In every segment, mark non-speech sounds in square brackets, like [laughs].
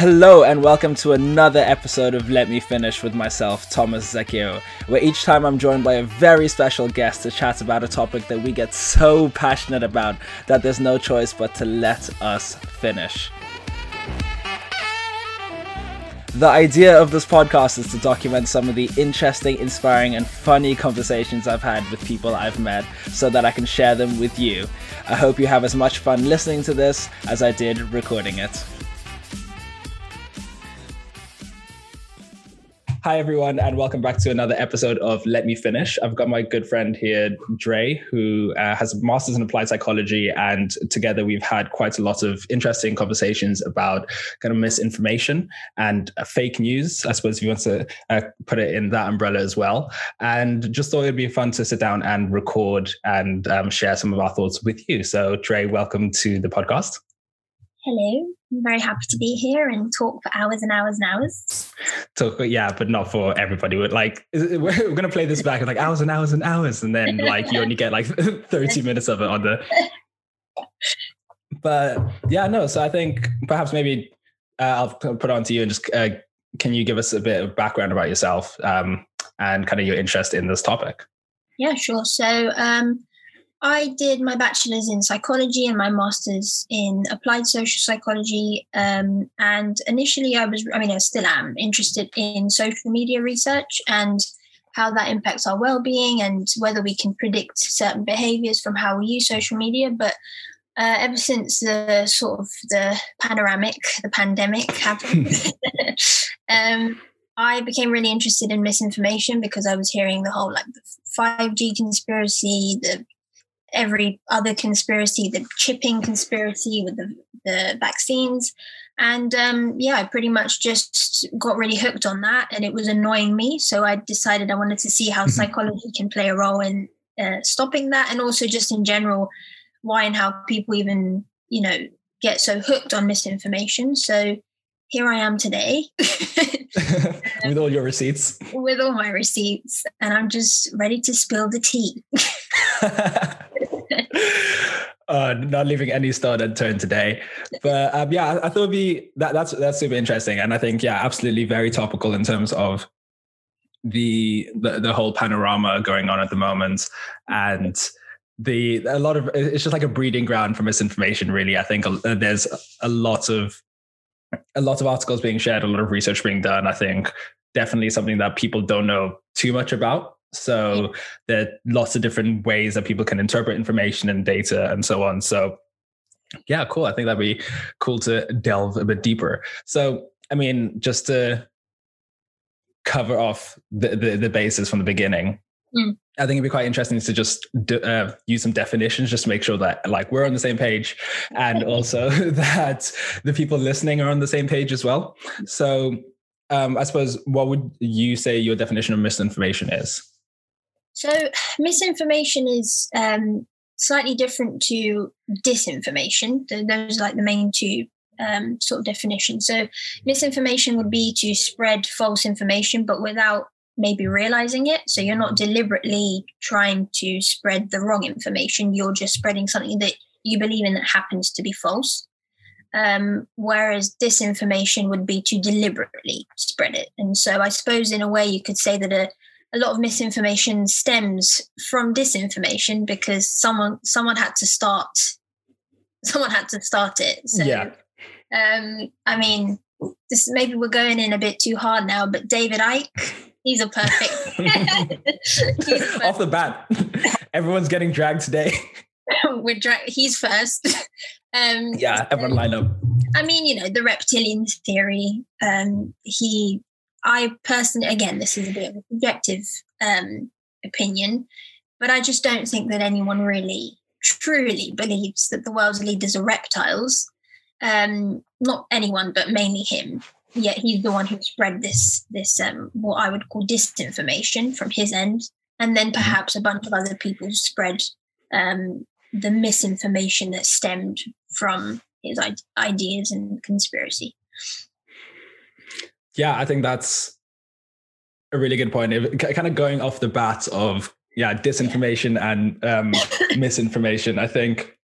Hello and welcome to another episode of Let Me Finish with myself, Thomas Zakio, where each time I'm joined by a very special guest to chat about a topic that we get so passionate about that there's no choice but to let us finish. The idea of this podcast is to document some of the interesting, inspiring, and funny conversations I've had with people I've met so that I can share them with you. I hope you have as much fun listening to this as I did recording it. Hi, everyone, and welcome back to another episode of Let Me Finish. I've got my good friend here, Dre, who uh, has a master's in applied psychology. And together we've had quite a lot of interesting conversations about kind of misinformation and uh, fake news, I suppose, if you want to uh, put it in that umbrella as well. And just thought it'd be fun to sit down and record and um, share some of our thoughts with you. So, Dre, welcome to the podcast. Hello. I'm very happy to be here and talk for hours and hours and hours. Talk, yeah, but not for everybody. We're like, [laughs] we're going to play this back like hours and hours and hours, and then like you only get like [laughs] 30 minutes of it on the. But yeah, no. So I think perhaps maybe uh, I'll put on to you and just uh, can you give us a bit of background about yourself um, and kind of your interest in this topic? Yeah, sure. So um, I did my bachelor's in psychology and my master's in applied social psychology. Um, and initially, I was, I mean, I still am interested in social media research and how that impacts our well-being and whether we can predict certain behaviors from how we use social media. But uh, ever since the sort of the panoramic, the pandemic [laughs] happened, [laughs] um, I became really interested in misinformation because I was hearing the whole like the 5G conspiracy, the every other conspiracy, the chipping conspiracy with the, the vaccines. And um, yeah, I pretty much just got really hooked on that and it was annoying me. So I decided I wanted to see how mm-hmm. psychology can play a role in uh, stopping that and also just in general, why and how people even, you know, get so hooked on misinformation. So here I am today. [laughs] [laughs] with all your receipts. With all my receipts. And I'm just ready to spill the tea. [laughs] uh, not leaving any stone unturned today. But um, yeah, I, I thought it'd be that that's that's super interesting, and I think yeah, absolutely very topical in terms of the the, the whole panorama going on at the moment, and the a lot of it's just like a breeding ground for misinformation. Really, I think uh, there's a lot of a lot of articles being shared, a lot of research being done. I think definitely something that people don't know too much about so there are lots of different ways that people can interpret information and data and so on. So yeah, cool. I think that'd be cool to delve a bit deeper. So I mean, just to cover off the the, the basis from the beginning. Mm. I think it'd be quite interesting to just do, uh, use some definitions just to make sure that like we're on the same page and also [laughs] that the people listening are on the same page as well. So um, I suppose what would you say your definition of misinformation is? So, [sighs] misinformation is um, slightly different to disinformation. Those are like the main two um, sort of definitions. So, misinformation would be to spread false information, but without maybe realizing it. So, you're not deliberately trying to spread the wrong information, you're just spreading something that you believe in that happens to be false. Um, whereas disinformation would be to deliberately spread it. And so, I suppose, in a way, you could say that a a lot of misinformation stems from disinformation because someone someone had to start [laughs] someone had to start it. So yeah. um I mean this maybe we're going in a bit too hard now, but David Icke, he's a perfect, [laughs] [laughs] he's perfect. off the bat. Everyone's getting dragged today. we're dra- he's first. Um yeah, everyone line up. I mean, you know, the reptilian theory, um, he I personally, again, this is a bit of a subjective um, opinion, but I just don't think that anyone really truly believes that the world's leaders are reptiles. Um, not anyone, but mainly him. Yet he's the one who spread this this um, what I would call disinformation from his end, and then perhaps a bunch of other people spread um, the misinformation that stemmed from his ideas and conspiracy yeah, I think that's a really good point. It, kind of going off the bat of yeah, disinformation and um, [laughs] misinformation. I think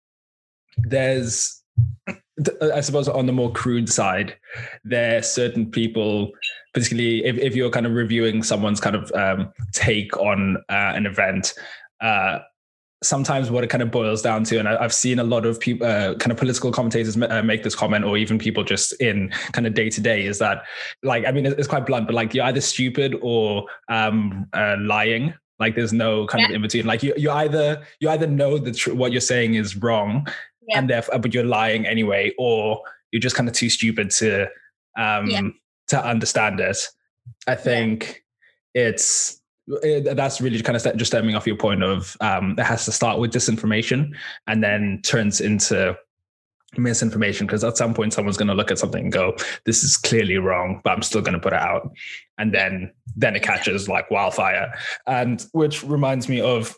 there's I suppose on the more crude side, there are certain people, particularly if, if you're kind of reviewing someone's kind of um, take on uh, an event, uh, sometimes what it kind of boils down to, and I, have seen a lot of people, uh, kind of political commentators uh, make this comment, or even people just in kind of day to day, is that like, I mean, it's, quite blunt, but like you're either stupid or um, uh, lying. Like there's no kind yeah. of in between. Like you, you either you either know that tr- what you're saying is wrong, yeah. and therefore, but you're lying anyway, or you're just kind of too stupid to um, yeah. to understand it. I think it's it, that's really kind of just stemming off your point of um, it has to start with disinformation and then turns into misinformation because at some point someone's going to look at something and go this is clearly wrong but i'm still going to put it out. And then then it catches like wildfire. And which reminds me of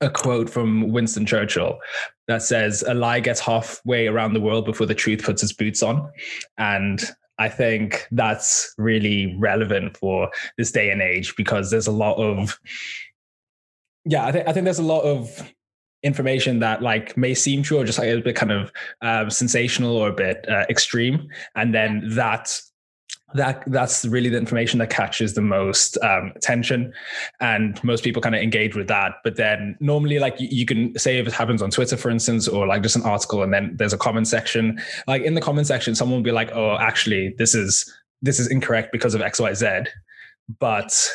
a quote from winston churchill that says a lie gets halfway around the world before the truth puts its boots on. And I think that's really relevant for this day and age because there's a lot of yeah, I think I think there's a lot of information that like may seem true or just like a bit kind of um, sensational or a bit uh, extreme, and then that that that's really the information that catches the most um, attention. And most people kind of engage with that. But then normally like you, you, can say if it happens on twitter for instance or like just an article and then there's a comment section. Like in the comment section someone will be like oh actually this is this is incorrect because of xyz but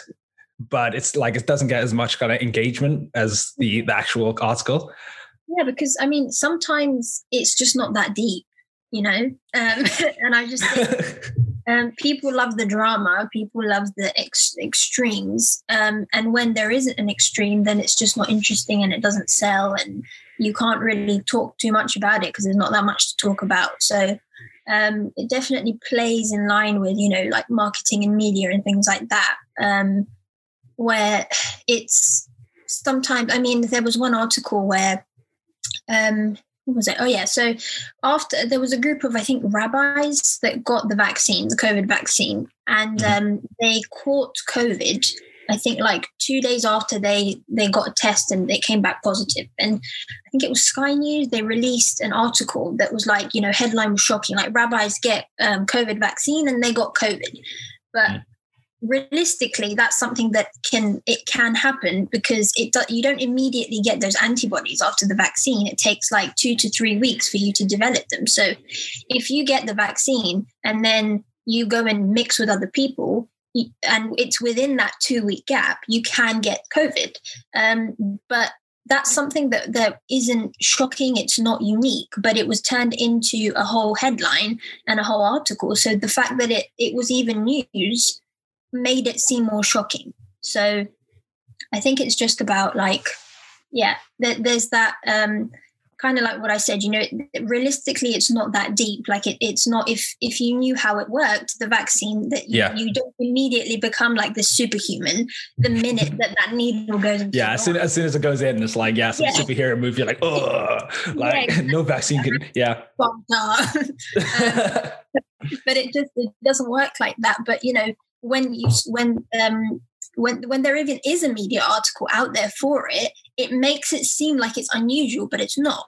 but it's like it doesn't get as much kind of engagement as the the actual article. Yeah because i mean sometimes it's just not that deep you know? Um, [laughs] and i just think [laughs] um, people love the drama people love the ex- extremes. Um, and when there isn't an extreme then it's just not interesting and it doesn't sell and you can't really talk too much about it because there's not that much to talk about. So um, it definitely plays in line with you know like marketing and media and things like that. Um, where it's sometimes i mean there was one article where um, what was it? Oh yeah. So after there was a group of I think rabbis that got the vaccine, the COVID vaccine, and mm-hmm. um, they caught COVID. I think like two days after they they got a test and it came back positive. And I think it was Sky News. They released an article that was like you know headline was shocking. Like rabbis get um, COVID vaccine and they got COVID, but mm realistically that's something that can it can happen because it do, you don't immediately get those antibodies after the vaccine. It takes like 2 to 3 weeks for you to develop them. So if you get the vaccine and then you go and mix with other people and it's within that 2 week gap you can get covid. Um, but that's something that that isn't shocking. It's not unique but it was turned into a whole headline and a whole article. So the fact that it it was even news made it seem more shocking. So I think it's just about like, yeah, there's that um, kind of like what I said. You know, realistically, it's not that deep. Like it, it's not if if you knew how it worked, the vaccine that you, yeah. you don't immediately become like the superhuman the minute that that needle goes. Into yeah, as soon, as soon as it goes in, it's like yeah, some yeah. superhero movie. You're like, oh, like yeah. [laughs] no vaccine can. Yeah. [laughs] um, [laughs] but it just it doesn't work like that. But you know when you when um when when there even is a media article out there for it, it makes it seem like it's unusual, but it's not.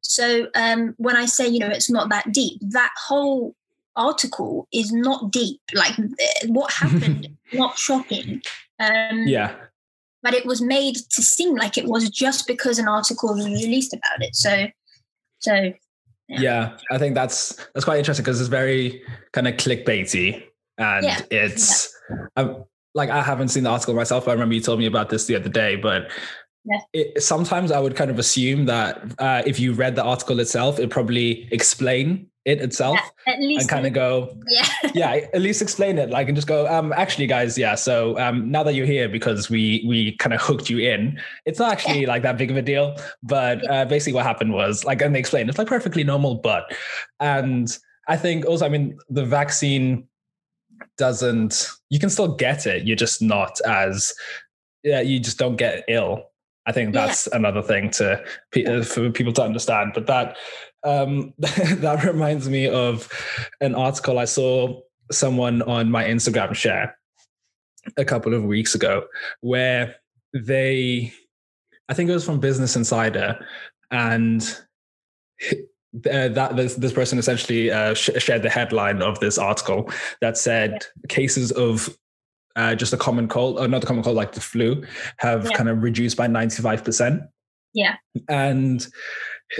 So um, when I say you know it's not that deep, that whole article is not deep. Like what [laughs] happened, not shocking. Um, yeah. But it was made to seem like it was just because an article was released about it. So, so yeah, yeah I think that's that's quite interesting because it's very kind of clickbaity and yeah. [laughs] it's yeah. like I haven't seen the article myself. I remember you told me about this the other day, but yeah. It, sometimes I would kind of assume that uh, if you read the article itself, it probably explain it itself yeah, and kind of go, yeah, [laughs] yeah, at least explain it. Like and just go, um, actually, guys, yeah. So um, now that you're here because we we kind of hooked you in, it's not actually yeah. like that big of a deal. But uh, basically, what happened was like, and they explained it's like perfectly normal, but and I think also, I mean, the vaccine doesn't you can still get it you're just not as yeah you just don't get ill i think that's yeah. another thing to for people to understand but that um [laughs] that reminds me of an article i saw someone on my instagram share a couple of weeks ago where they i think it was from business insider and uh, that this, this person essentially uh, sh- shared the headline of this article that said yeah. cases of uh, just a common cold, or not a common cold, like the flu, have yeah. kind of reduced by 95%. Yeah. And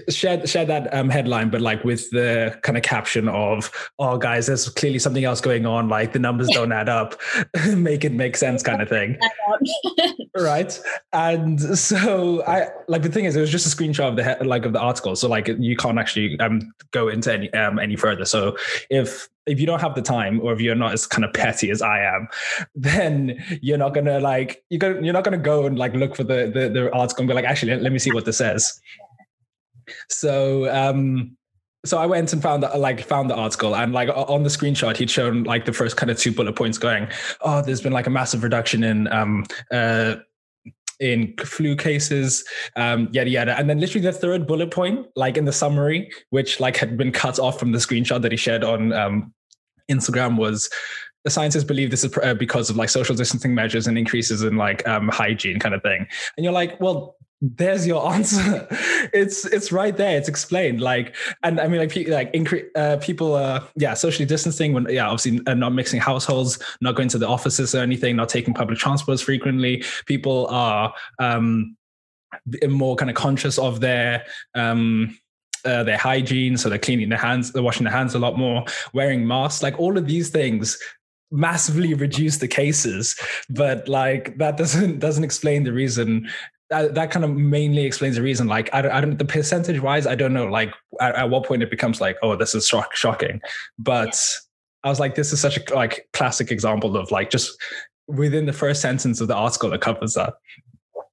share share that um, headline, but like with the kind of caption of, "Oh, guys, there's clearly something else going on. Like the numbers [laughs] don't add up. [laughs] make it make sense," kind of thing. [laughs] right. And so I like the thing is, it was just a screenshot of the like of the article, so like you can't actually um go into any um any further. So if if you don't have the time or if you're not as kind of petty as I am, then you're not gonna like you're gonna you're not gonna go and like look for the the, the article and be like, actually, let, let me see what this says. So um so I went and found that like found the article and like on the screenshot he'd shown like the first kind of two bullet points going, oh, there's been like a massive reduction in um uh in flu cases, um, yada yada. And then literally the third bullet point, like in the summary, which like had been cut off from the screenshot that he shared on um, Instagram, was the scientists believe this is uh, because of like social distancing measures and increases in like um, hygiene kind of thing. And you're like, well, there's your [laughs] answer. it's it's right there. It's explained. Like, and I mean, like, like incre- uh, people, uh, yeah, socially distancing when, yeah, obviously uh, not mixing households, not going to the offices or anything, not taking public transports frequently. People are um, more kind of conscious of their um, uh, their hygiene, so they're cleaning their hands, they're washing their hands a lot more, wearing masks, like all of these things massively reduce the cases but like that doesn't doesn't explain the reason that, that kind of mainly explains the reason. Like, I don't, I don't the percentage wise, I don't know. Like, at, at what point it becomes like, oh, this is shock, shocking. But yeah. I was like, this is such a like classic example of like just within the first sentence of the article that covers that.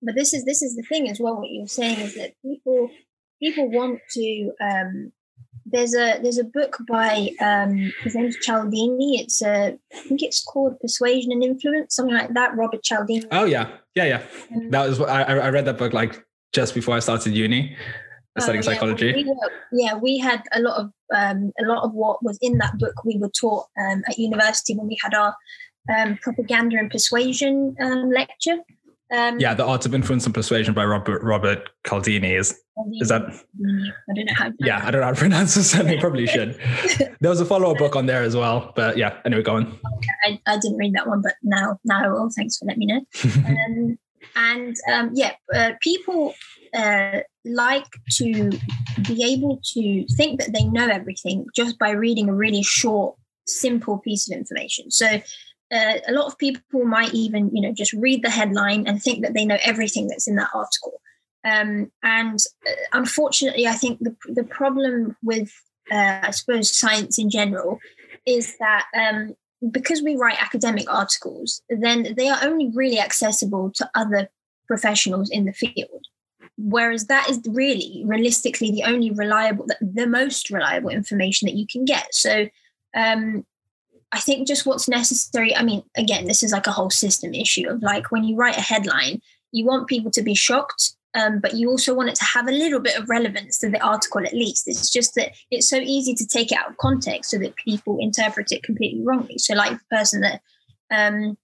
But this is this is the thing as well. What you're saying is that people people want to um, there's a there's a book by um, his name's Cialdini. It's a I think it's called Persuasion and Influence, something like that. Robert Cialdini. Oh yeah, yeah, yeah. Um, that was I, I read that book like just before I started uni, oh, studying yeah, psychology. We were, yeah, we had a lot of um, a lot of what was in that book. We were taught um, at university when we had our um, propaganda and persuasion um, lecture. Um, yeah, the art of influence and persuasion by Robert Robert Cialdini is is that? I don't know how. yeah, I don't know how to pronounce this. I probably should. [laughs] there was a follow up book on there as well, but yeah. Anyway, go on. Okay, I, I didn't read that one, but now now I will. Thanks for letting me know. [laughs] um, and um, yeah, uh, people uh, like to be able to think that they know everything just by reading a really short, simple piece of information. So uh, a lot of people might even you know just read the headline and think that they know everything that's in that article. Um, and uh, unfortunately i think the, the problem with uh, i suppose science in general is that um, because we write academic articles then they are only really accessible to other professionals in the field. Whereas that is really realistically the only reliable the most reliable information that you can get. So um, I think just what's necessary. I mean, again, this is like a whole system issue of like when you write a headline, you want people to be shocked, um, but you also want it to have a little bit of relevance to the article at least. It's just that it's so easy to take it out of context so that people interpret it completely wrongly. So, like the person that um,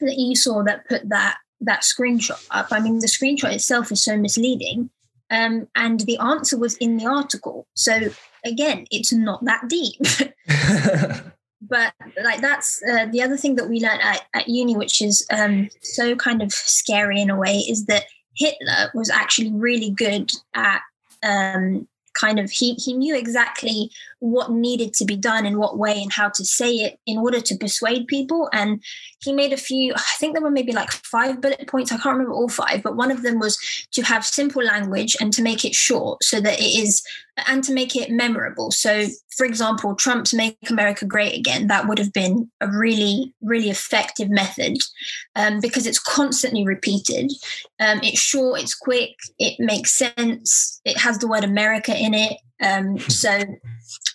that you saw that put that that screenshot up. I mean, the screenshot itself is so misleading, um, and the answer was in the article. So again, it's not that deep. [laughs] [laughs] but like that's uh, the other thing that we learned at, at uni which is um, so kind of scary in a way is that hitler was actually really good at um, kind of he he knew exactly what needed to be done in what way and how to say it in order to persuade people. And he made a few i think there were maybe like five bullet points. I can't remember all five but one of them was to have simple language and to make it short so that it is and to make it memorable. So for example trump's make america great again that would have been a really really effective method um, because it's constantly repeated. Um, it's short it's quick it makes sense it has the word america in it. Um, so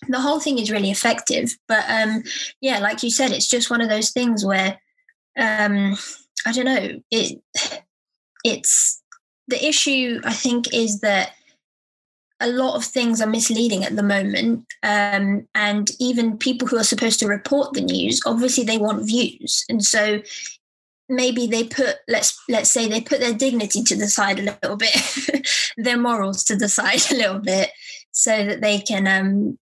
the whole thing is really effective. But um, yeah, like you said, it's just one of those things where um, I don't know. It it's the issue. I think is that a lot of things are misleading at the moment, um, and even people who are supposed to report the news, obviously they want views, and so maybe they put let's let's say they put their dignity to the side a little bit [laughs] their morals to the side a little bit so that they can um,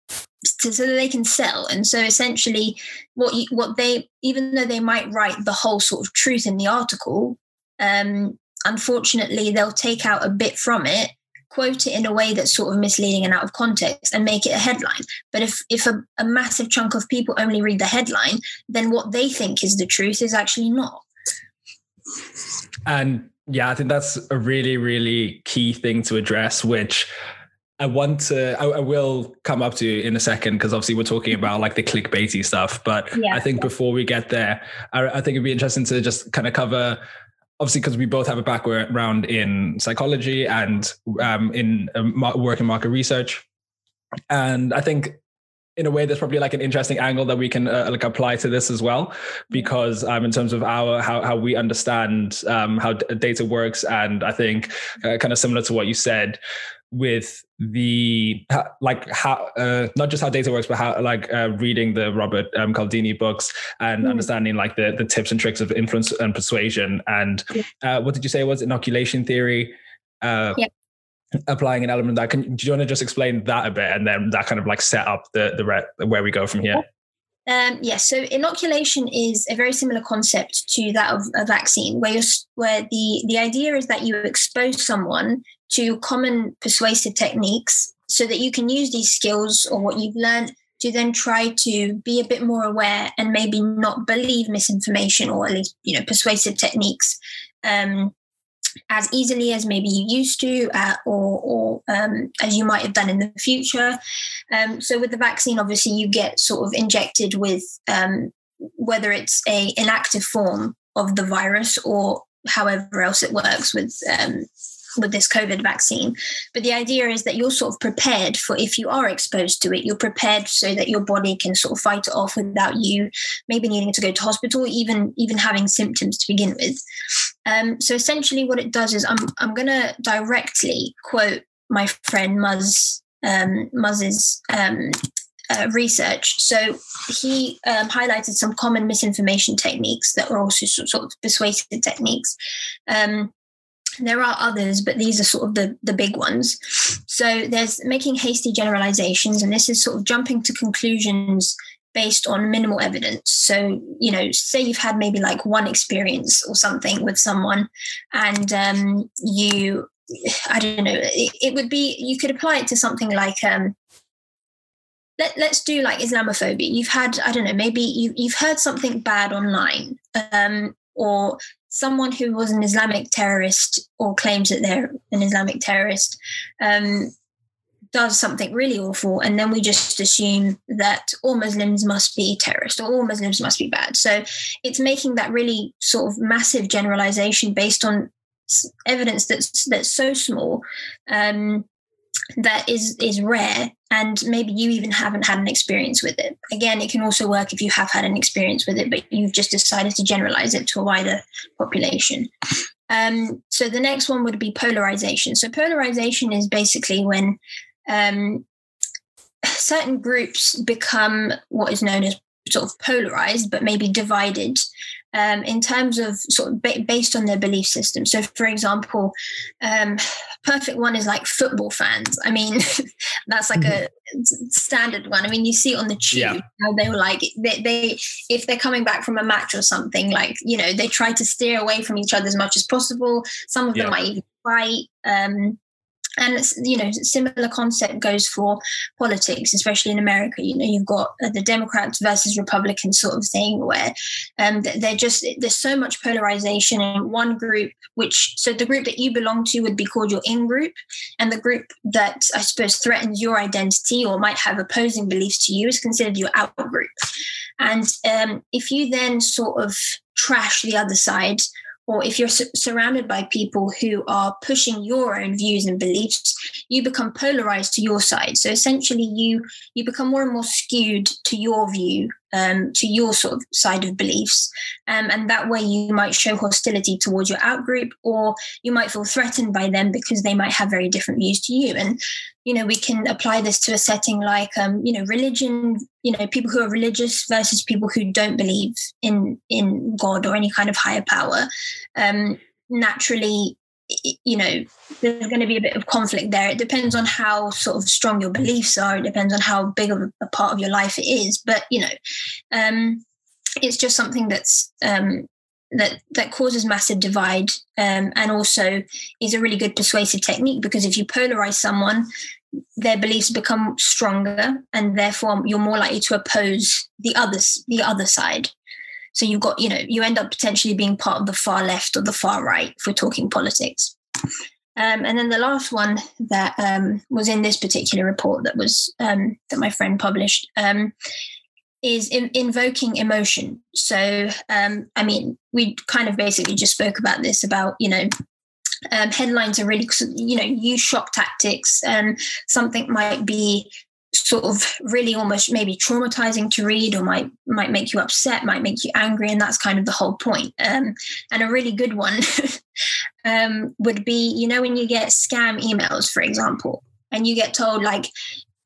so, so that they can sell. And so essentially, what you, what they even though they might write the whole sort of truth in the article, um, unfortunately they'll take out a bit from it quote it in a way that's sort of misleading and out of context and make it a headline. But if if a, a, massive chunk of people only read the headline, then what they think is the truth is actually not. And yeah, I think that's a really, really key thing to address, which I want to, I, I will come up to you in a second because obviously we're talking about like the clickbaity stuff. But yeah. I think before we get there, I, I think it'd be interesting to just kind of cover obviously because we both have a background in psychology and um, in um, work in market research and i think in a way there's probably like an interesting angle that we can uh, like apply to this as well because um, in terms of our how, how we understand um, how d- data works and i think uh, kind of similar to what you said with the like how uh, not just how data works but how like uh, reading the robert um, cialdini books and mm. understanding like the the tips and tricks of influence and persuasion. And uh, what did you say was? Inoculation theory uh, yeah. applying an element that. Can do you want to just explain that a bit and then that kind of like set up the the re- where we go from here? Um, yes, so inoculation is a very similar concept to that of a vaccine, where where the the idea is that you expose someone to common persuasive techniques so that you can use these skills or what you've learned to then try to be a bit more aware and maybe not believe misinformation or at least you know persuasive techniques um, as easily as maybe you used to uh, or, or um, as you might have done in the future. Um, so with the vaccine obviously you get sort of injected with um, whether it's a inactive form of the virus or however else it works with um, with this COVID vaccine. But the idea is that you're sort of prepared for if you are exposed to it, you're prepared so that your body can sort of fight it off without you maybe needing to go to hospital, even even having symptoms to begin with. Um, so essentially, what it does is I'm I'm going to directly quote my friend Muzz um, Muzz's um, uh, research. So he um, highlighted some common misinformation techniques that were also sort of persuasive techniques. Um, there are others, but these are sort of the, the big ones. So there's making hasty generalizations, and this is sort of jumping to conclusions based on minimal evidence. So, you know, say you've had maybe like one experience or something with someone, and um, you, I don't know, it, it, would be, you could apply it to something like, um, let, let's do like Islamophobia. You've had, I don't know, maybe you, you've heard something bad online. Um, or someone who was an Islamic terrorist or claims that they're an Islamic terrorist um, does something really awful, and then we just assume that all Muslims must be terrorists or all Muslims must be bad. So it's making that really sort of massive generalization based on evidence that's that's so small um, that is is rare and maybe you even haven't had an experience with it. Again it can also work if you have had an experience with it but you've just decided to generalize it to a wider population. Um, so the next one would be polarization. So polarization is basically when um, certain groups become what is known as sort of polarized but maybe divided um, in terms of sort of ba- based on their belief system. So, for example, um, perfect one is like football fans. I mean, [laughs] that's like mm-hmm. a standard one. I mean, you see it on the tube yeah. how they were like they, they if they're coming back from a match or something, like you know, they try to steer away from each other as much as possible. Some of them might even fight. Um, and you know similar concept goes for politics especially in america. You know you've got uh, the democrats versus republicans sort of thing where um, they're just there's so much polarization in one group which so the group that you belong to would be called your in group and the group that i suppose threatens your identity or might have opposing beliefs to you is considered your out group. And um, if you then sort of trash the other side or if you're su- surrounded by people who are pushing your own views and beliefs you become polarized to your side. So essentially you you become more and more skewed to your view um, to your sort of side of beliefs. Um, and that way you might show hostility towards your outgroup or you might feel threatened by them because they might have very different views to you. And you know we can apply this to a setting like um, you know religion you know people who are religious versus people who don't believe in in god or any kind of higher power. Um, naturally you know there's going to be a bit of conflict there. It depends on how sort of strong your beliefs are. It depends on how big of a part of your life it is. But you know um, it's just something that's um, that that causes massive divide um, and also is a really good persuasive technique because if you polarize someone their beliefs become stronger and therefore you're more likely to oppose the others the other side so you've got, you know, you end up potentially being part of the far left or the far right if we're talking politics. Um, and then the last one that um, was in this particular report that was um, that my friend published um, is in, invoking emotion. So, um, I mean, we kind of basically just spoke about this about you know um, headlines are really you know use shock tactics and something might be sort of really almost maybe traumatizing to read or might might make you upset might make you angry and that's kind of the whole point. Um, and a really good one [laughs] um, would be you know when you get scam emails for example and you get told like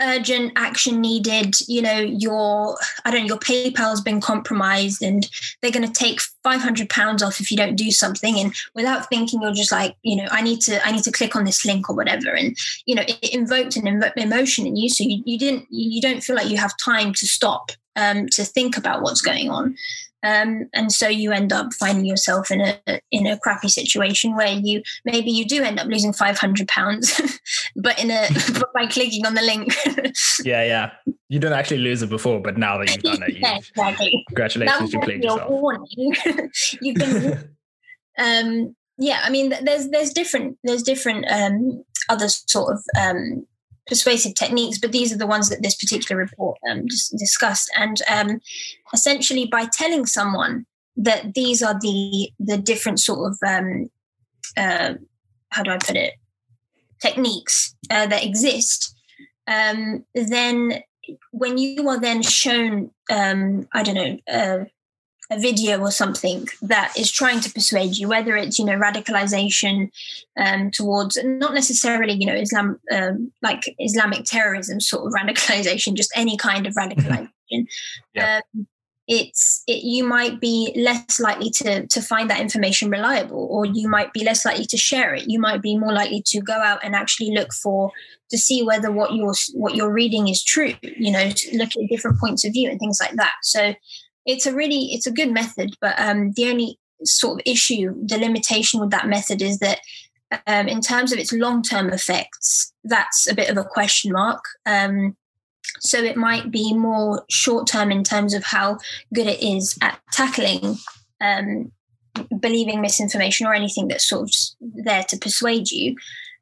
urgent action needed you know your i don't know your paypal's been compromised and they're going to take 500 pounds off if you don't do something. And without thinking you're just like you know i need to i need to click on this link or whatever. And you know it invoked an emotion in you. So you, you didn't you don't feel like you have time to stop um, to think about what's going on um, and so you end up finding yourself in a in a crappy situation where you maybe you do end up losing 500 pounds [laughs] but in a [laughs] but by clicking on the link. [laughs] Yeah yeah. You didn't actually lose it before but now that you've done it yeah, exactly. congratulations you played yourself. warning. you've been um yeah i mean there's there's different there's different um other sort of um persuasive techniques, but these are the ones that this particular report um, discussed. And um, essentially, by telling someone that these are the the different sort of um, uh, how do I put it techniques uh, that exist, um, then when you are then shown, um, I don't know, uh, a video or something that is trying to persuade you, whether it's you know radicalization um, towards not necessarily you know Islam um, like Islamic terrorism sort of [laughs] radicalization, just any kind of [laughs] radicalization. yeah. um, it's it, you might be less likely to to find that information reliable, or you might be less likely to share it. You might be more likely to go out and actually look for to see whether what you're what you're reading is true. You know, look at different points of view and things like that. So it's a really it's a good method but um, the only sort of issue the limitation with that method is that um, in terms of its long-term effects that's a bit of a question mark. Um, so it might be more short-term in terms of how good it is at tackling um, believing misinformation or anything that's sort of there to persuade you.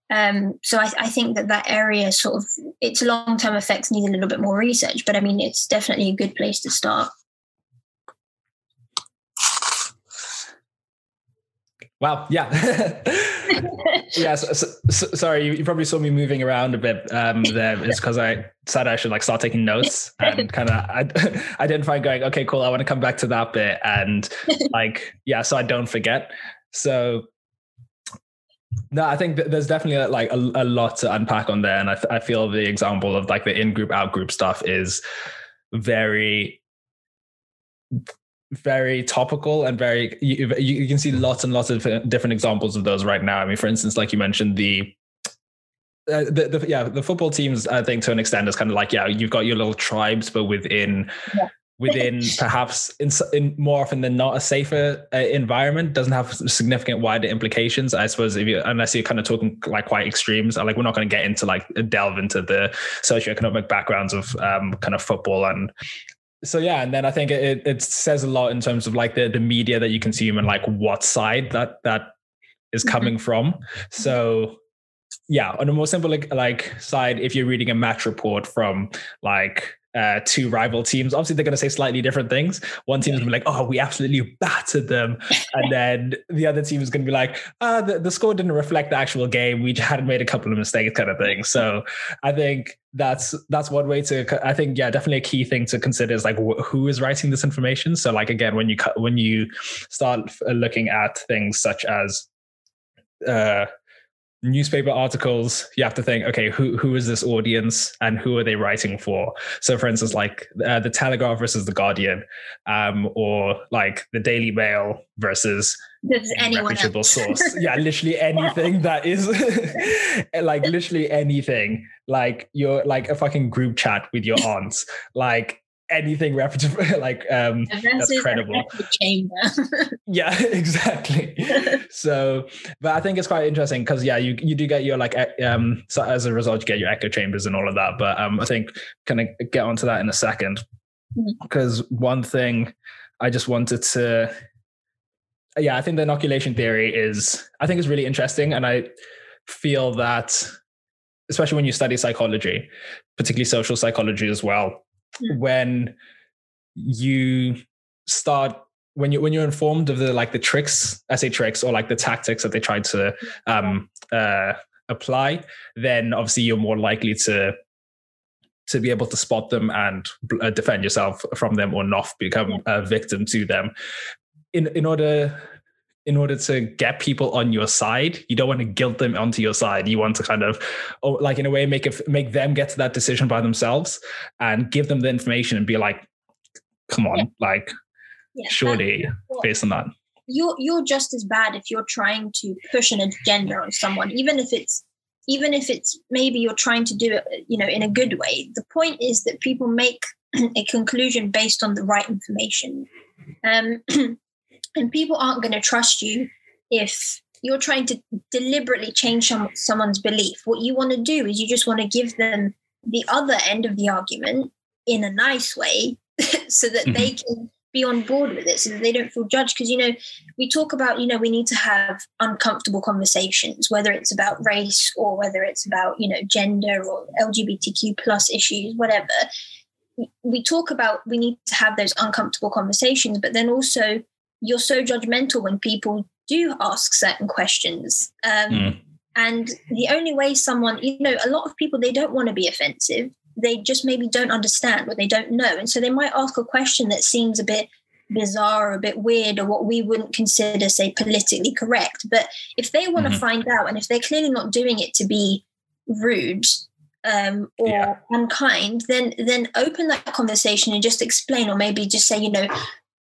Um, so I, I, think that that area sort of its long-term effects need a little bit more research but i mean it's definitely a good place to start Wow. Yeah. [laughs] yeah. So, so, so, sorry, you, you, probably saw me moving around a bit um, there. It's because I said I should like start taking notes [laughs] and kind of [laughs] identifying going, okay, cool. I want to come back to that bit and like, yeah, so I don't forget. So no, I think there's definitely like a, a, lot to unpack on there. And I, th- I feel the example of like the in group, out group stuff is very very topical and very you, you can see lots and lots of different examples of those right now. I mean, for instance, like you mentioned, the uh, the, the, yeah the football teams I think to an extent is kind of like yeah you've got your little tribes but within yeah. within perhaps in, in, more often than not a safer uh, environment doesn't have significant wider implications I suppose if you unless you're kind of talking like quite extremes like we're not going to get into like delve into the socioeconomic backgrounds of um, kind of football and so yeah and then i think it, it says a lot in terms of like the, the media that you consume and like what side that that is mm-hmm. coming mm-hmm. from so yeah on a more simple like, like side if you're reading a match report from like uh, two rival teams. Obviously, they're going to say slightly different things. One team is going to be like, "Oh, we absolutely battered them," and [laughs] then the other team is going to be like, "Ah, the, the score didn't reflect the actual game. We had made a couple of mistakes," kind of thing. So, I think that's that's one way to. I think yeah, definitely a key thing to consider is like wh- who is writing this information. So, like again, when you when you start looking at things such as uh newspaper articles you have to think okay who who is this audience and who are they writing for so for instance like uh, the telegraph versus the guardian um, or like the daily mail versus anyone reputable source. yeah, literally [laughs] anything that is [laughs] like literally anything. Like you're like a fucking group chat with your [laughs] aunts. Like anything reputable [laughs] like um that's credible. chamber. [laughs] Yeah [laughs] exactly. So but i think it's quite interesting because yeah you you do get your like um so as a result you get your echo chambers and all of that but um i think kind of get onto that in a second. Because mm-hmm. one thing i just wanted to yeah i think the inoculation theory is i think is really interesting and i feel that especially when you study psychology particularly social psychology as well when you start when you when you're informed of the like the tricks, I say tricks or like the tactics that they try to um, uh, apply, then obviously you're more likely to to be able to spot them and uh, defend yourself from them or not become a victim to them. In in order in order to get people on your side you don't want to guilt them onto your side. You want to kind of oh, like in a way make it make them get to that decision by themselves and give them the information and be like come on yeah. like yeah, surely based on that. You're you're just as bad if you're trying to push an agenda on someone even if it's even if it's maybe you're trying to do it you know in a good way. The point is that people make [clears throat] a conclusion based on the right information. Um [clears throat] And people aren't going to trust you if you're trying to deliberately change some, someone's belief. What you want to do is you just want to give them the other end of the argument in a nice way [laughs] so that mm-hmm. they can be on board with it so that they don't feel judged because you know we talk about you know we need to have uncomfortable conversations whether it's about race or whether it's about you know gender or lgbtq plus issues whatever we talk about we need to have those uncomfortable conversations but then also you're so judgmental when people do ask certain questions. Um, mm. And the only way someone, you know, a lot of people, they don't want to be offensive. They just maybe don't understand what they don't know. And so they might ask a question that seems a bit bizarre or a bit weird or what we wouldn't consider, say, politically correct. But if they want mm-hmm. to find out and if they're clearly not doing it to be rude, um, or yeah. unkind, then then open that conversation and just explain, or maybe just say, you know,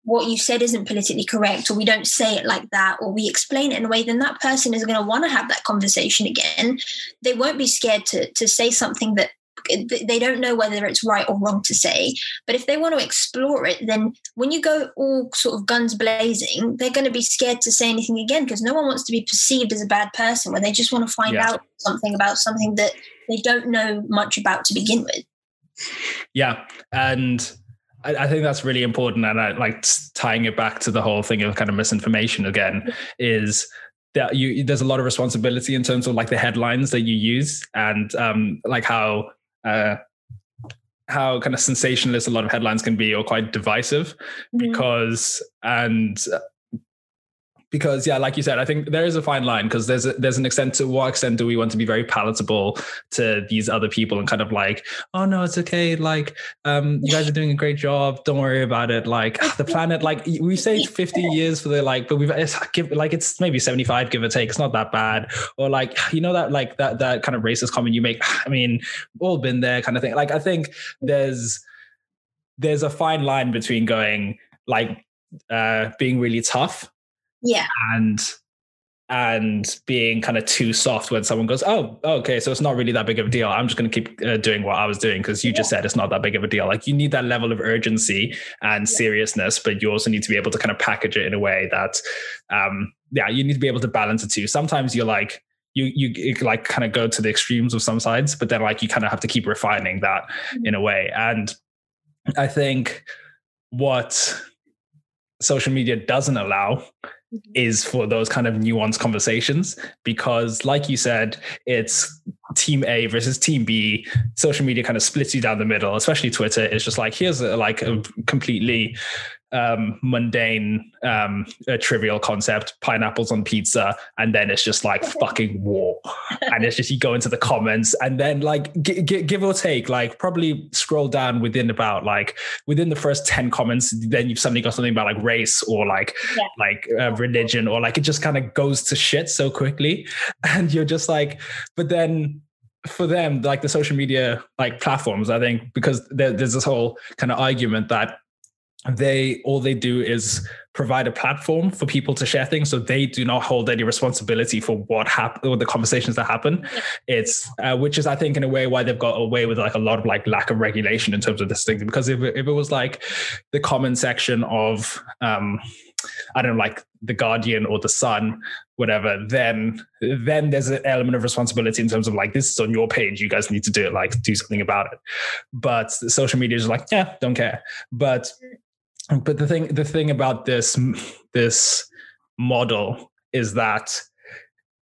what you said isn't politically correct or we don't say it like that or we explain it in a way then that person is going to want to have that conversation again. They won't be scared to to say something that they don't know whether it's right or wrong to say. But if they want to explore it then when you go all sort of guns blazing they're going to be scared to say anything again because no one wants to be perceived as a bad person when they just want to find yeah. out something about something that they don't know much about to begin with. Yeah and I, I think that's really important, and I like tying it back to the whole thing of kind of misinformation again is that you there's a lot of responsibility in terms of like the headlines that you use and um like how uh how kind of sensationalist a lot of headlines can be or quite divisive mm-hmm. because and because yeah like you said i think there is a fine line because there's a, there's an extent to what extent do we want to be very palatable to these other people and kind of like oh no it's okay. Like um you guys are doing a great job. Don't worry about it. Like the planet like we say [laughs] 50 years for the like but we've it's give like it's maybe 75 give or take. It's not that bad. Or like you know that like that that kind of racist comment you make? I mean all been there kind of thing. Like i think there's there's a fine line between going like uh being really tough yeah and and being kind of too soft when someone goes oh okay so it's not really that big of a deal i'm just going to keep uh, doing what i was doing because you yeah. just said it's not that big of a deal like you need that level of urgency and yeah. seriousness but you also need to be able to kind of package it in a way that um yeah you need to be able to balance it too sometimes you're like you you like kind of go to the extremes of some sides but then like you kind of have to keep refining that mm-hmm. in a way and i think what social media doesn't allow. Mm-hmm. is for those kind of nuanced conversations because like you said it's team a versus team b. Social media kind of splits you down the middle especially twitter. It's just like here's a, like a completely um, mundane, um, trivial concept, pineapples on pizza, and then it's just like [laughs] fucking war. and it's just you go into the comments, and then like g- g- give or take, like probably scroll down within about like within the first ten comments, then you've suddenly got something about like race or like yeah. like uh, religion or like it just kind of goes to shit so quickly, [laughs] and you're just like, but then for them, like the social media like platforms, I think because there, there's this whole kind of argument that they all they do is provide a platform for people to share things so they do not hold any responsibility for what happened or the conversations that happen yeah. it's uh, which is i think in a way why they've got away with like a lot of like lack of regulation in terms of this thing because if, if it was like the comment section of um I don't know, like the Guardian or the Sun, whatever, then then there's an element of responsibility in terms of like this is on your page, you guys need to do it, like do something about it. But social media is like, yeah, don't care. But but the thing the thing about this this model is that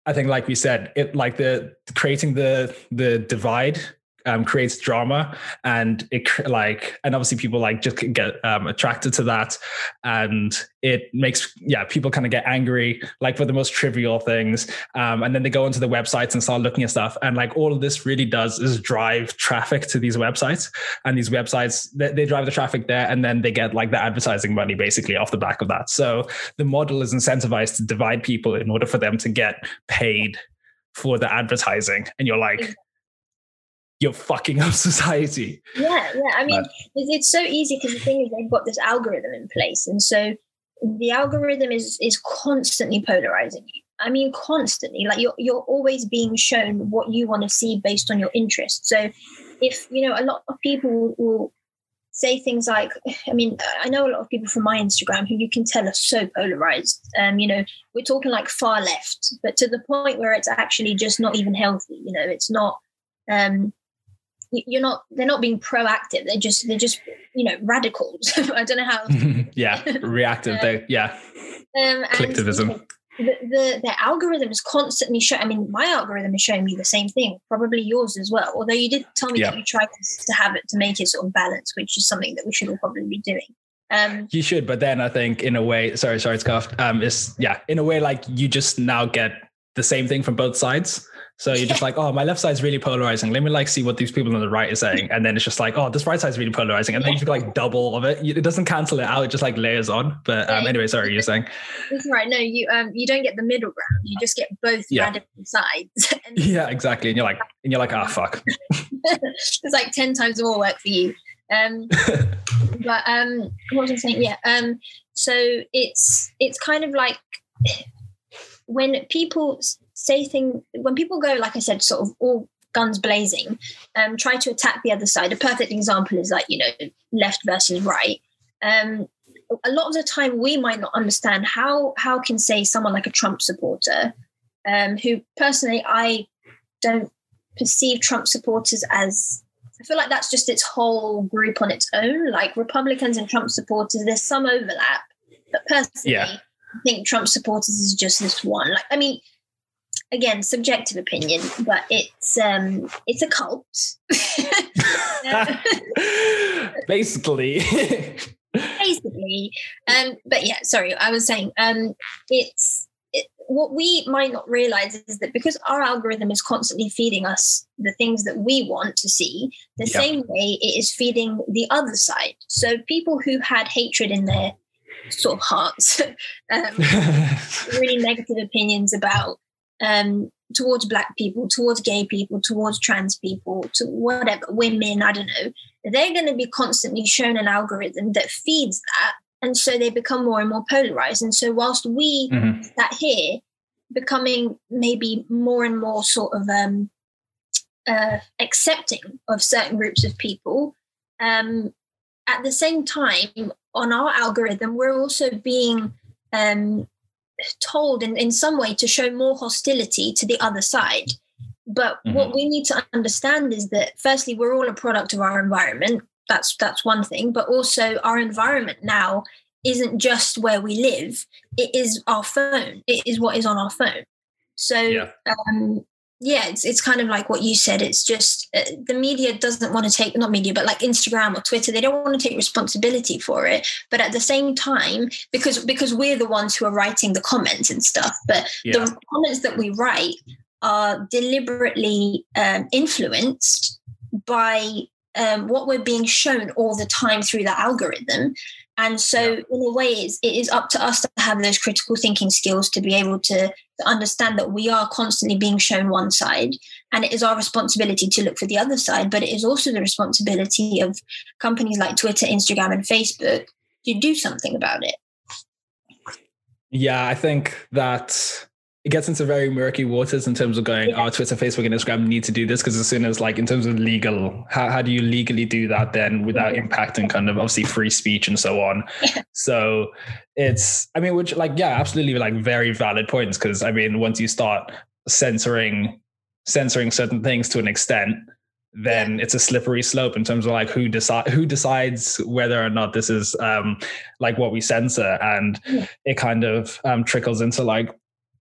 I think, like we said, it like the creating the the divide um, creates drama and it like and obviously people like just get um, attracted to that. And it makes yeah people kind of get angry like for the most trivial things. Um, and then they go into the websites and start looking at stuff. And like all of this really does is drive traffic to these websites. And these websites they, they drive the traffic there and then they get like the advertising money basically off the back of that. So the model is incentivized to divide people in order for them to get paid for the advertising. And you're like you're fucking [laughs] up society. Yeah, yeah. I mean, but, it's so easy because the thing is they've got this algorithm in place, and so the algorithm is is constantly polarizing you. I mean, constantly. Like you're you're always being shown what you want to see based on your interest. So, if you know, a lot of people will say things like, I mean, I know a lot of people from my Instagram who you can tell are so polarized. Um, you know, we're talking like far left, but to the point where it's actually just not even healthy. You know, it's not. Um, you're not they're not being proactive they're just they're just you know radicals [laughs] i don't know how [laughs] yeah reactive they yeah um, collectivism and, the, the the algorithm is constantly showing i mean my algorithm is showing me the same thing probably yours as well although you did tell me yeah. that you tried to, to have it to make it sort of balance which is something that we should all probably be doing um, you should, but then I think in a way, sorry, sorry, it's coughed. Um, it's yeah, in a way, like you just now get the same thing from both sides. So you're just like, oh, my left side is really polarizing. Let me like see what these people on the right are saying. And then it's just like, oh, this right side is really polarizing. And then you've like double of it. It doesn't cancel it out. It just like layers on. But um, anyway, sorry, you're saying. That's right. No, you um you don't get the middle ground. You just get both yeah. sides. [laughs] yeah, exactly. And you're like, and you're like, ah, oh, fuck. [laughs] it's like 10 times more work for you. Um, [laughs] but um, what was I saying? Yeah. Um, so it's it's kind of like when people say things when people go, like I said, sort of all guns blazing, um, try to attack the other side. A perfect example is like, you know, left versus right. Um, a lot of the time we might not understand how how can say someone like a Trump supporter, um, who personally I don't perceive Trump supporters as I feel like that's just its whole group on its own. Like Republicans and Trump supporters, there's some overlap, but personally, yeah. I think Trump supporters is just this one. Like, I mean, again subjective opinion but it's um it's a cult. [laughs] Basically. [laughs] Basically. Um but yeah sorry i was saying um it's it, what we might not realize is that because our algorithm is constantly feeding us the things that we want to see the same way it is feeding the other side. So people who had hatred in their sort of hearts [laughs] um, really negative opinions about um, towards black people, towards gay people, towards trans people, to whatever, women, I don't know, they're going to be constantly shown an algorithm that feeds that. And so they become more and more polarized. And so, whilst we mm-hmm. sat here becoming maybe more and more sort of um, uh, accepting of certain groups of people, um, at the same time, on our algorithm, we're also being um, told in, in some way to show more hostility to the other side. But mm-hmm. what we need to understand is that firstly, we're all a product of our environment. That's that's one thing. But also our environment now isn't just where we live, it is our phone. It is what is on our phone. So yeah. um, yeah, it's it's kind of like what you said. It's just uh, the media doesn't want to take not media, but like Instagram or Twitter, they don't want to take responsibility for it. But at the same time, because because we're the ones who are writing the comments and stuff, but yeah. the comments that we write are deliberately um, influenced by um, what we're being shown all the time through the algorithm. And so, yeah. in a way, it's, it is up to us to have those critical thinking skills to be able to, to understand that we are constantly being shown one side. And it is our responsibility to look for the other side. But it is also the responsibility of companies like Twitter, Instagram, and Facebook to do something about it. Yeah, I think that it gets into very murky waters in terms of going, yeah. oh, Twitter, Facebook, and Instagram need to do this because as soon as like in terms of legal, how, how do you legally do that then without impacting kind of obviously free speech and so on? Yeah. [laughs] So it's, I mean, which like, yeah, absolutely like very valid points because I mean, once you start censoring censoring certain things to an extent, then it's a slippery slope in terms of like who decide who decides whether or not this is um like what we censor and it kind of um trickles into like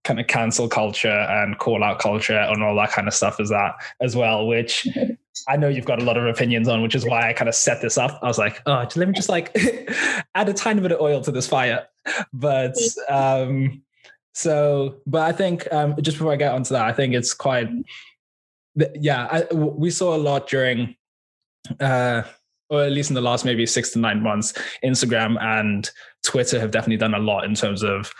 kind of cancel culture and call out culture and all that kind of stuff as that as well, which [laughs] I know you've got a lot of opinions on, which is why I kind of set this up. I was like, oh, let me just like [laughs] add a tiny bit of oil to this fire. But um so but I think um just before I get onto that, I think it's quite yeah, I, we saw a lot during uh or at least in the last maybe six to nine months, Instagram and Twitter have definitely done a lot in terms of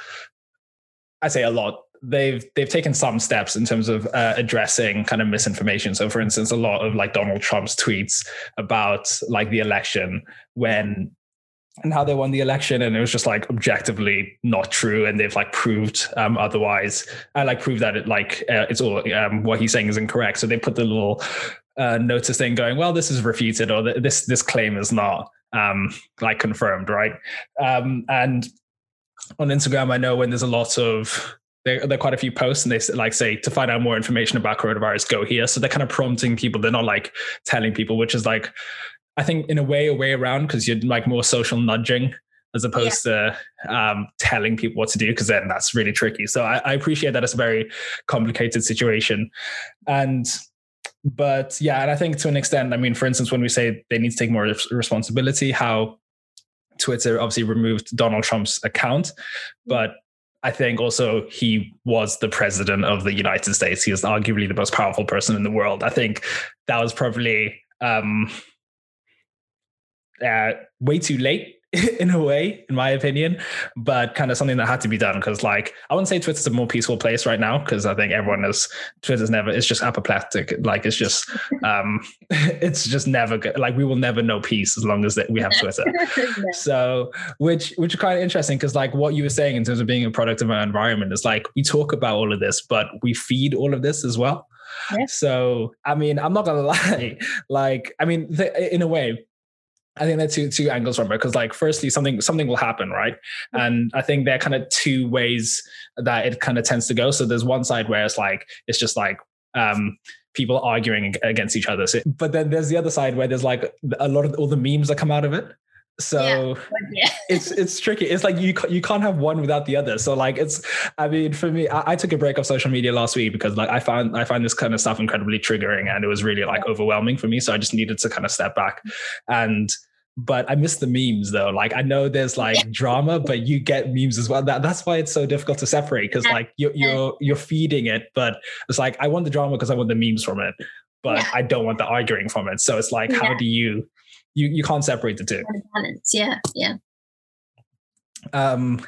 I say a lot. They've they've taken some steps in terms of uh, addressing kind of misinformation. So, for instance, a lot of like Donald Trump's tweets about like the election when and how they won the election and it was just like objectively not true and they've like proved um otherwise i like prove that it like uh, it's all um what he's saying is incorrect so they put the little uh notice thing going well this is refuted or this this claim is not um like confirmed right um and on Instagram, I know when there's a lot of there, there are quite a few posts and they like say to find out more information about coronavirus, go here. So they're kind of prompting people. They're not like telling people, which is like, I think in a way, a way around because you're like more social nudging as opposed yeah. to um, telling people what to do because then that's really tricky. So I, I appreciate that it's a very complicated situation. And but yeah, and I think to an extent, I mean, for instance, when we say they need to take more responsibility, how Twitter obviously removed Donald Trump's account, but I think also he was the president of the United States. He is arguably the most powerful person in the world. I think that was probably um, uh, way too late [laughs] in a way, in my opinion, but kind of something that had to be done because, like, I wouldn't say Twitter's a more peaceful place right now because I think everyone is Twitter's never. It's just apoplectic. Like, it's just, [laughs] um, [laughs] it's just never good. Like, we will never know peace as long as that we have Twitter. So, which which is kind of interesting because, like, what you were saying in terms of being a product of our environment is like we talk about all of this, but we feed all of this as well. Yeah. So, I mean, I'm not gonna lie. Like, I mean, th- in a way, I think there are two two angles from it because like firstly something something will happen right? And I think there are kind of two ways that it kind of tends to go. So there's one side where it's like it's just like um people arguing against each other. So, but then there's the other side where there's like a lot of all the memes that come out of it. So yeah. [laughs] it's it's tricky. It's like you you can't have one without the other. So like it's i mean for me I, I, took a break of social media last week because like i found i find this kind of stuff incredibly triggering and it was really like overwhelming for me. So i just needed to kind of step back. And but I miss the memes though. Like I know there's like yeah. drama, but you get memes as well. That that's why it's so difficult to separate because like you're you're you're feeding it, but it's like I want the drama because I want the memes from it, but yeah. I don't want the arguing from it. So it's like, yeah. how do you you you can't separate the two? Balance, yeah, yeah. Um,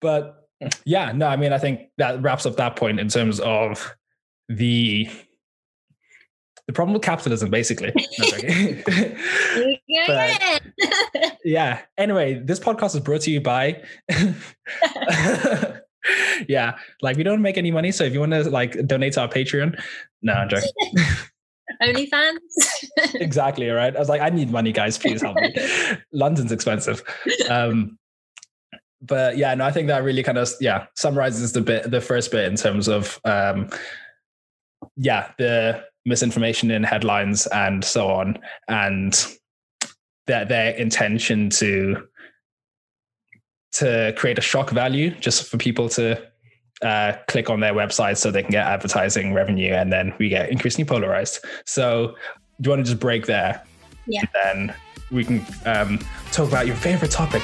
but yeah, no, I mean, I think that wraps up that point in terms of the the problem with capitalism, basically. [laughs] [laughs] but, [laughs] yeah. Anyway, this podcast is brought to you by. yeah, like we don't make any money, so if you want to like donate to our Patreon, no, I'm joking. OnlyFans. exactly. Right. I was like, I need money, guys. Please help me. London's expensive. Um, but yeah, no, I think that really kind of yeah summarizes the bit, the first bit in terms of um, yeah the misinformation in headlines and so on, and their their intention to to create a shock value just for people to uh, click on their website so they can get advertising revenue, and then we get increasingly polarized. So, do you want to just break there? Yeah. And then we can um, talk about your favorite topic